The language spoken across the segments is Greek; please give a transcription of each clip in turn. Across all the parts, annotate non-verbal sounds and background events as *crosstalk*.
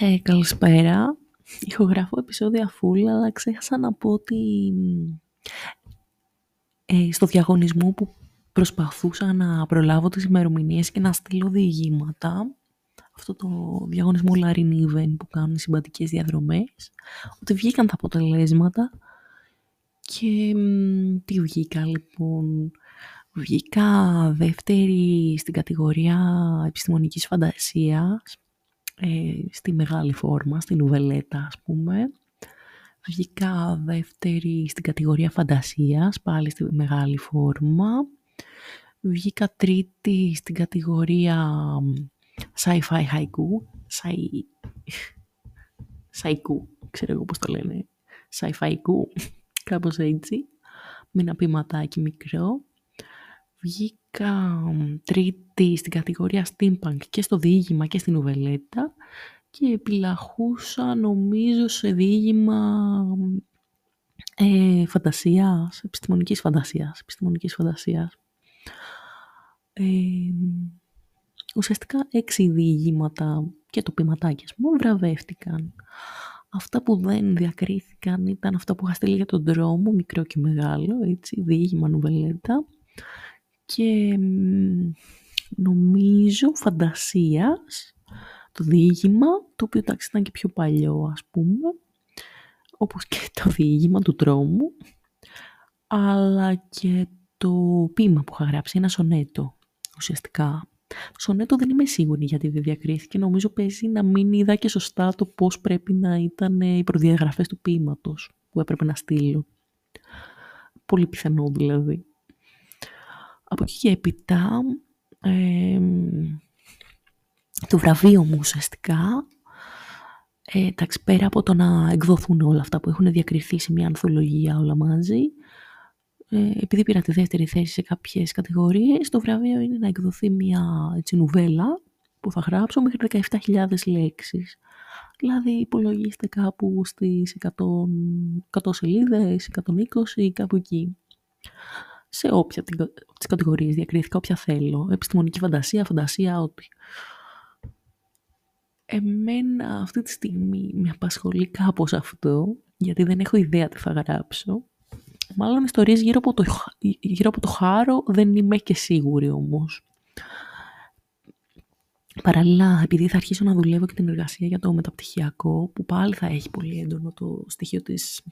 Ε, καλησπέρα. Ηχογραφώ επεισόδια full, αλλά ξέχασα να πω ότι ε, στο διαγωνισμό που προσπαθούσα να προλάβω τις ημερομηνίες και να στείλω διηγήματα, αυτό το διαγωνισμό Larry Niven που κάνουν συμπατικές διαδρομές, ότι βγήκαν τα αποτελέσματα και τι βγήκα λοιπόν. Βγήκα δεύτερη στην κατηγορία επιστημονικής φαντασίας, ε, στη μεγάλη φόρμα, στην ουβελέτα ας πούμε. Βγήκα δεύτερη στην κατηγορία φαντασίας, πάλι στη μεγάλη φόρμα. Βγήκα τρίτη στην κατηγορία sci-fi haiku. Sci... ξέρω εγώ πώς το λένε. Sci-fi κάπως έτσι. Με ένα ποιηματάκι μικρό. Βγήκα τρίτη στην κατηγορία steampunk και στο διήγημα και στην ουβελέτα και επιλαχούσα νομίζω σε διήγημα ε, φαντασίας, επιστημονικής φαντασίας, επιστημονικής φαντασίας. Ε, ουσιαστικά έξι διηγήματα και το ποιηματάκι μου βραβεύτηκαν. Αυτά που δεν διακρίθηκαν ήταν αυτά που είχα στείλει για τον δρόμο, μικρό και μεγάλο, έτσι, διήγημα νουβελέτα. Και νομίζω φαντασίας, το διήγημα, το οποίο εντάξει ήταν και πιο παλιό ας πούμε, όπως και το διήγημα του τρόμου, αλλά και το ποίημα που είχα γράψει, ένα σονέτο ουσιαστικά. Το σονέτο δεν είμαι σίγουρη γιατί δεν διακρίθηκε. Νομίζω παίζει να μην είδα και σωστά το πώς πρέπει να ήταν οι προδιαγραφές του ποίηματος που έπρεπε να στείλω. Πολύ πιθανό δηλαδή. Από εκεί και έπειτα, ε, το βραβείο μου ουσιαστικά, ε, εντάξει, πέρα από το να εκδοθούν όλα αυτά που έχουν διακριθεί σε μια ανθολογία όλα μαζί, ε, επειδή πήρα τη δεύτερη θέση σε κάποιες κατηγορίες, το βραβείο είναι να εκδοθεί μια έτσι, νουβέλα που θα γράψω μέχρι 17.000 λέξεις. Δηλαδή υπολογίστε κάπου στις 100, 100 σελίδες, 120, κάπου εκεί. Σε όποια τις κατηγορίες διακρίθηκα, όποια θέλω. Επιστημονική φαντασία, φαντασία, ό,τι. Εμένα αυτή τη στιγμή με απασχολεί κάπως αυτό, γιατί δεν έχω ιδέα τι θα γράψω. Μάλλον ιστορίες γύρω από, το, γύρω από το χάρο δεν είμαι και σίγουρη όμως. Παραλληλά, επειδή θα αρχίσω να δουλεύω και την εργασία για το μεταπτυχιακό, που πάλι θα έχει πολύ έντονο το στοιχείο της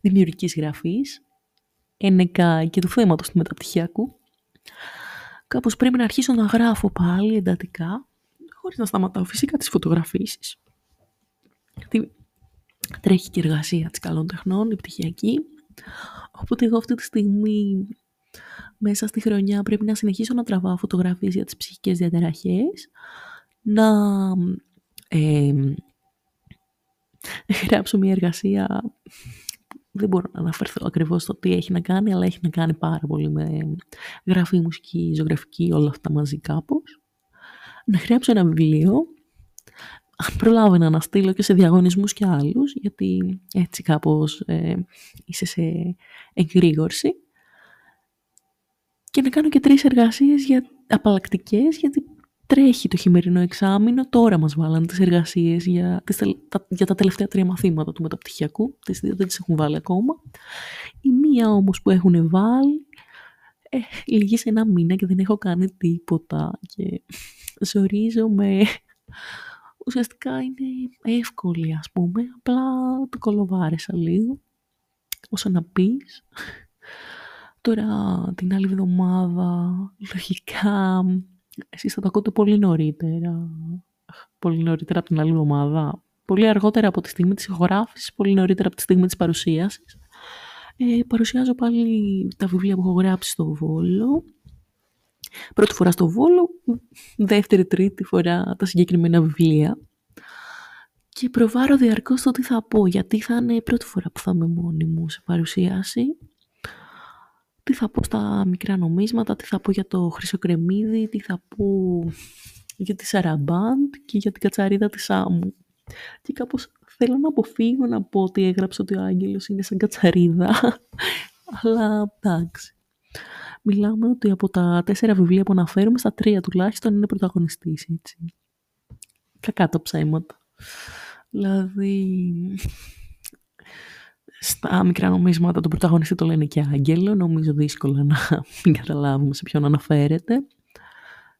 δημιουργικής γραφής, ένεκα και του θέματος του μεταπτυχιακού, κάπως πρέπει να αρχίσω να γράφω πάλι εντατικά, χωρίς να σταματάω φυσικά τις φωτογραφίσεις. Γιατί τρέχει και η εργασία της καλών τεχνών, η πτυχιακή, οπότε εγώ αυτή τη στιγμή μέσα στη χρονιά πρέπει να συνεχίσω να τραβάω φωτογραφίες για τις ψυχικές διαταραχές, να ε, γράψω μια εργασία δεν μπορώ να αναφερθώ ακριβώς στο τι έχει να κάνει, αλλά έχει να κάνει πάρα πολύ με γραφή, μουσική, ζωγραφική, όλα αυτά μαζί κάπως. Να γράψω ένα βιβλίο, αν προλάβω να αναστείλω και σε διαγωνισμούς και άλλους, γιατί έτσι κάπως ε, είσαι σε εγρήγορση και να κάνω και τρεις εργασίες για, απαλλακτικές, γιατί τρέχει το χειμερινό εξάμεινο, τώρα μας βάλαν τις εργασίες για, τις, τα, για τα τελευταία τρία μαθήματα του μεταπτυχιακού, τις δύο δεν τις έχουν βάλει ακόμα. Η μία όμως που έχουν βάλει, ε, λυγεί σε ένα μήνα και δεν έχω κάνει τίποτα και ζορίζομαι. Ουσιαστικά είναι εύκολη ας πούμε, απλά το κολοβάρεσα λίγο, όσο να πεις. Τώρα την άλλη εβδομάδα, λογικά, εσείς θα το ακούτε πολύ νωρίτερα. Πολύ νωρίτερα από την άλλη εβδομάδα. Πολύ αργότερα από τη στιγμή της ηχογράφησης, πολύ νωρίτερα από τη στιγμή της παρουσίασης. Ε, παρουσιάζω πάλι τα βιβλία που έχω γράψει στο Βόλο. Πρώτη φορά στο Βόλο, δεύτερη, τρίτη φορά τα συγκεκριμένα βιβλία. Και προβάρω διαρκώς το τι θα πω, γιατί θα είναι η πρώτη φορά που θα είμαι μόνη μου σε παρουσίαση τι θα πω στα μικρά νομίσματα, τι θα πω για το χρυσοκρεμίδι, τι θα πω για τη Σαραμπάντ και για την κατσαρίδα της Άμμου. Και κάπως θέλω να αποφύγω να πω ότι έγραψε ότι ο Άγγελος είναι σαν κατσαρίδα, *laughs* αλλά εντάξει. Μιλάμε ότι από τα τέσσερα βιβλία που αναφέρουμε, στα τρία τουλάχιστον είναι πρωταγωνιστής, έτσι. κακά τα ψέματα. Δηλαδή, στα μικρά νομίσματα τον πρωταγωνιστή το λένε και άγγελο, νομίζω δύσκολα να *laughs* μην καταλάβουμε σε ποιον αναφέρεται.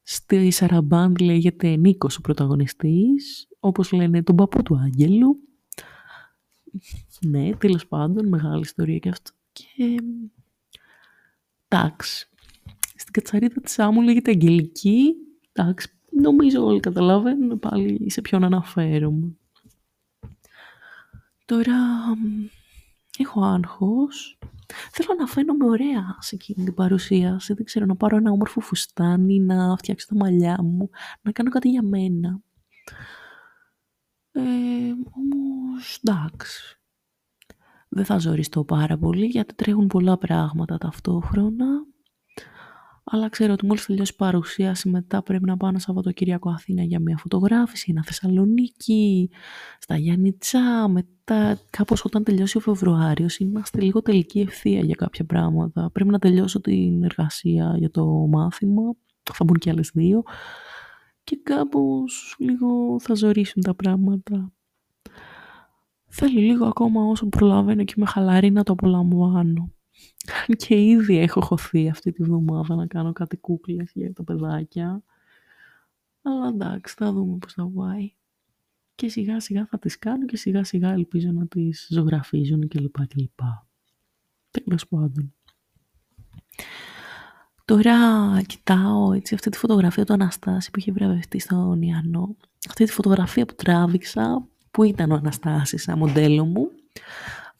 Στη Σαραμπάντ λέγεται Νίκος ο πρωταγωνιστής, όπως λένε τον παππού του Άγγελου. Ναι, τέλος πάντων, μεγάλη ιστορία και αυτό. Και... Εντάξει. Στην κατσαρίδα της Άμμου λέγεται Αγγελική. Εντάξει, νομίζω όλοι καταλαβαίνουν πάλι σε ποιον αναφέρομαι. Τώρα, έχω άγχος. Θέλω να φαίνομαι ωραία σε εκείνη την παρουσίαση. Δεν ξέρω, να πάρω ένα όμορφο φουστάνι, να φτιάξω τα μαλλιά μου, να κάνω κάτι για μένα. Ε, όμως, εντάξει. Δεν θα ζοριστώ πάρα πολύ, γιατί τρέχουν πολλά πράγματα ταυτόχρονα. Αλλά ξέρω ότι μόλις τελειώσει η παρουσίαση μετά πρέπει να πάω ένα Σαββατοκύριακο Αθήνα για μια φωτογράφηση, ένα Θεσσαλονίκη, στα Γιάννητσά, μετά κάπως όταν τελειώσει ο Φεβρουάριος είμαστε λίγο τελική ευθεία για κάποια πράγματα. Πρέπει να τελειώσω την εργασία για το μάθημα, θα μπουν και άλλες δύο και κάπως λίγο θα ζωρίσουν τα πράγματα. Θέλει λίγο ακόμα όσο προλαβαίνω και με χαλαρή να το απολαμβάνω. *laughs* και ήδη έχω χωθεί αυτή τη βδομάδα να κάνω κάτι κούκλες για τα παιδάκια. Αλλά εντάξει, θα δούμε πώς θα πάει. Και σιγά σιγά θα τις κάνω και σιγά σιγά ελπίζω να τις ζωγραφίζουν κλπ. κλπ. Τέλος πάντων. Τώρα κοιτάω έτσι αυτή τη φωτογραφία του Αναστάση που είχε βραβευτεί στον Ιαννό. Αυτή τη φωτογραφία που τράβηξα, που ήταν ο Αναστάσης σαν μοντέλο μου.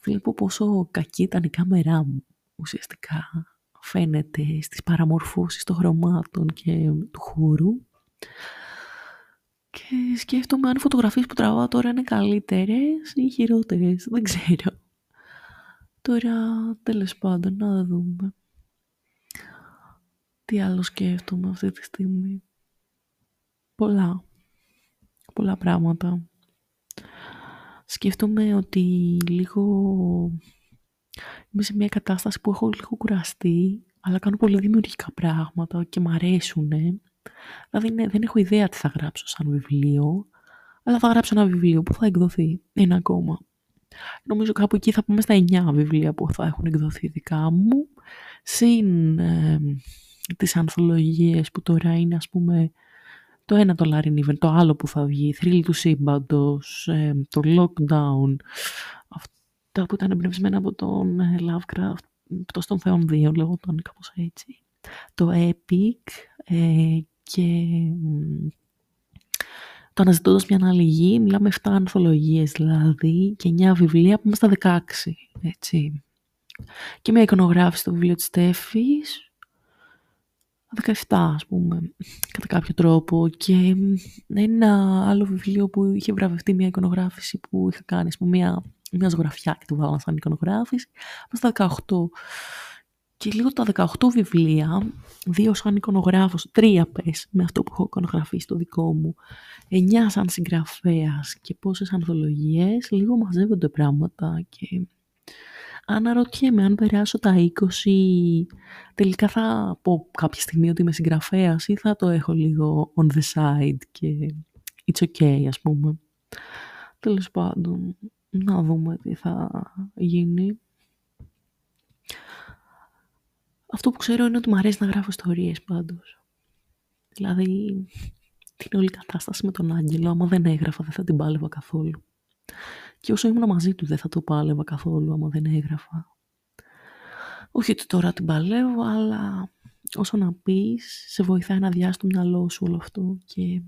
Βλέπω πόσο κακή ήταν η κάμερά μου ουσιαστικά φαίνεται στις παραμορφώσεις των χρωμάτων και του χώρου. Και σκέφτομαι αν οι φωτογραφίες που τραβάω τώρα είναι καλύτερες ή χειρότερες. Δεν ξέρω. Τώρα, τέλος πάντων, να δούμε. Τι άλλο σκέφτομαι αυτή τη στιγμή. Πολλά. Πολλά πράγματα. Σκέφτομαι ότι λίγο Είμαι σε μια κατάσταση που έχω λίγο κουραστεί, αλλά κάνω πολύ δημιουργικά πράγματα και μ' αρέσουν. Δηλαδή ναι, δεν έχω ιδέα τι θα γράψω σαν βιβλίο, αλλά θα γράψω ένα βιβλίο που θα εκδοθεί. Ένα ακόμα. Νομίζω κάπου εκεί θα πούμε στα 9 βιβλία που θα έχουν εκδοθεί δικά μου, συν ε, τις ανθολογίες που τώρα είναι ας πούμε το ένα το Larry το άλλο που θα βγει, θρύλη του σύμπαντος, ε, το lockdown, που ήταν εμπνευσμένα από τον ε, Lovecraft, το των Θεών 2, τον κάπως έτσι. Το Epic ε, και το αναζητώντας μια άλλη γη, μιλάμε 7 ανθολογίες δηλαδή και 9 βιβλία που είμαστε στα 16, έτσι. Και μια εικονογράφηση στο βιβλίο της Στέφης, 17 ας πούμε, κατά κάποιο τρόπο και ένα άλλο βιβλίο που είχε βραβευτεί μια εικονογράφηση που είχα κάνει, ας πούμε, μια μια ζωγραφιά και του βάλαν σαν εικονογράφηση. Στα 18. Και λίγο τα 18 βιβλία, δύο σαν εικονογράφος, τρία πες με αυτό που έχω εικονογραφήσει το δικό μου, εννιά σαν συγγραφέας και πόσες ανθολογίες, λίγο μαζεύονται πράγματα και αναρωτιέμαι αν περάσω τα 20, τελικά θα πω κάποια στιγμή ότι είμαι συγγραφέας ή θα το έχω λίγο on the side και it's okay ας πούμε. Τέλος πάντων, να δούμε τι θα γίνει. Αυτό που ξέρω είναι ότι μου αρέσει να γράφω ιστορίες πάντως. Δηλαδή, την όλη κατάσταση με τον Άγγελο, άμα δεν έγραφα δεν θα την πάλευα καθόλου. Και όσο ήμουν μαζί του δεν θα το πάλευα καθόλου άμα δεν έγραφα. Όχι ότι τώρα την παλεύω, αλλά όσο να πεις, σε βοηθάει να διάσει το μυαλό σου όλο αυτό και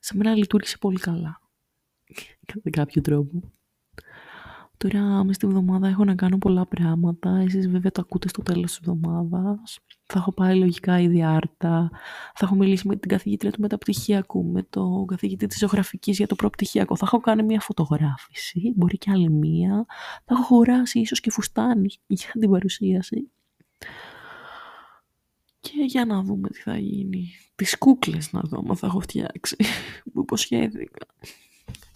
σε μένα λειτουργήσε πολύ καλά κατά κάποιο τρόπο. Τώρα, μέσα στη βδομάδα έχω να κάνω πολλά πράγματα. Εσείς βέβαια το ακούτε στο τέλος της εβδομάδας. Θα έχω πάει λογικά ήδη άρτα. Θα έχω μιλήσει με την καθηγήτρια του μεταπτυχιακού, με τον καθηγητή της ζωγραφικής για το προπτυχιακό. Θα έχω κάνει μια φωτογράφηση, μπορεί και άλλη μία. Θα έχω χωράσει ίσως και φουστάνι για την παρουσίαση. Και για να δούμε τι θα γίνει. Τις κούκλες να δω, θα έχω φτιάξει. Μου υποσχέθηκα.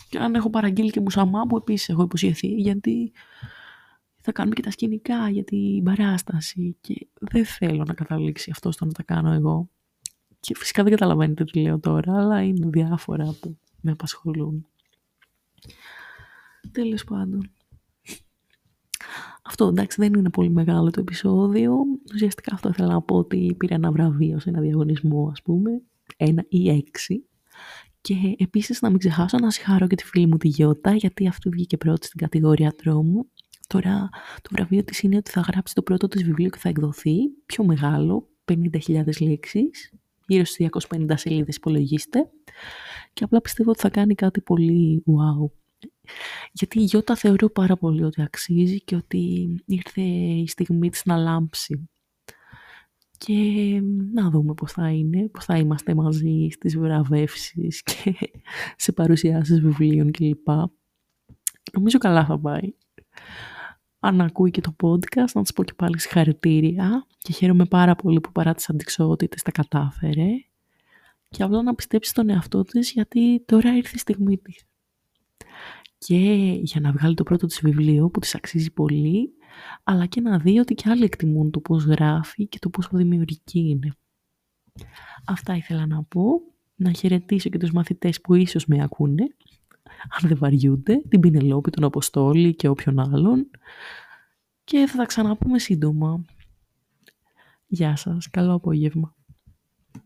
Και αν έχω παραγγείλει και μουσαμά που επίσης έχω υποσχεθεί γιατί θα κάνουμε και τα σκηνικά για την παράσταση και δεν θέλω να καταλήξει αυτό στο να τα κάνω εγώ. Και φυσικά δεν καταλαβαίνετε τι λέω τώρα, αλλά είναι διάφορα που με απασχολούν. Τέλος πάντων. Αυτό εντάξει δεν είναι πολύ μεγάλο το επεισόδιο. Ουσιαστικά αυτό ήθελα να πω ότι πήρε ένα βραβείο σε ένα διαγωνισμό ας πούμε. Ένα ή έξι. Και επίσης να μην ξεχάσω να συγχαρώ και τη φίλη μου τη Γιώτα γιατί αυτή βγήκε πρώτη στην κατηγορία τρόμου. Τώρα το βραβείο της είναι ότι θα γράψει το πρώτο της βιβλίο και θα εκδοθεί πιο μεγάλο, 50.000 λέξεις, γύρω στις 250 σελίδες υπολογίστε. Και απλά πιστεύω ότι θα κάνει κάτι πολύ wow γιατί η Γιώτα θεωρώ πάρα πολύ ότι αξίζει και ότι ήρθε η στιγμή της να λάμψει. Και να δούμε πώς θα είναι, πώς θα είμαστε μαζί στις βραβεύσεις και *laughs* σε παρουσιάσεις βιβλίων κλπ. Νομίζω καλά θα πάει. Αν ακούει και το podcast, να της πω και πάλι συγχαρητήρια και χαίρομαι πάρα πολύ που παρά τις αντικσότητες τα κατάφερε και απλά να πιστέψει στον εαυτό της γιατί τώρα ήρθε η στιγμή της και για να βγάλει το πρώτο της βιβλίο που της αξίζει πολύ, αλλά και να δει ότι και άλλοι εκτιμούν το πώς γράφει και το πόσο δημιουργική είναι. Αυτά ήθελα να πω. Να χαιρετήσω και τους μαθητές που ίσως με ακούνε, αν δεν βαριούνται, την Πινελόπη, τον Αποστόλη και όποιον άλλον. Και θα τα ξαναπούμε σύντομα. Γεια σας, καλό απόγευμα.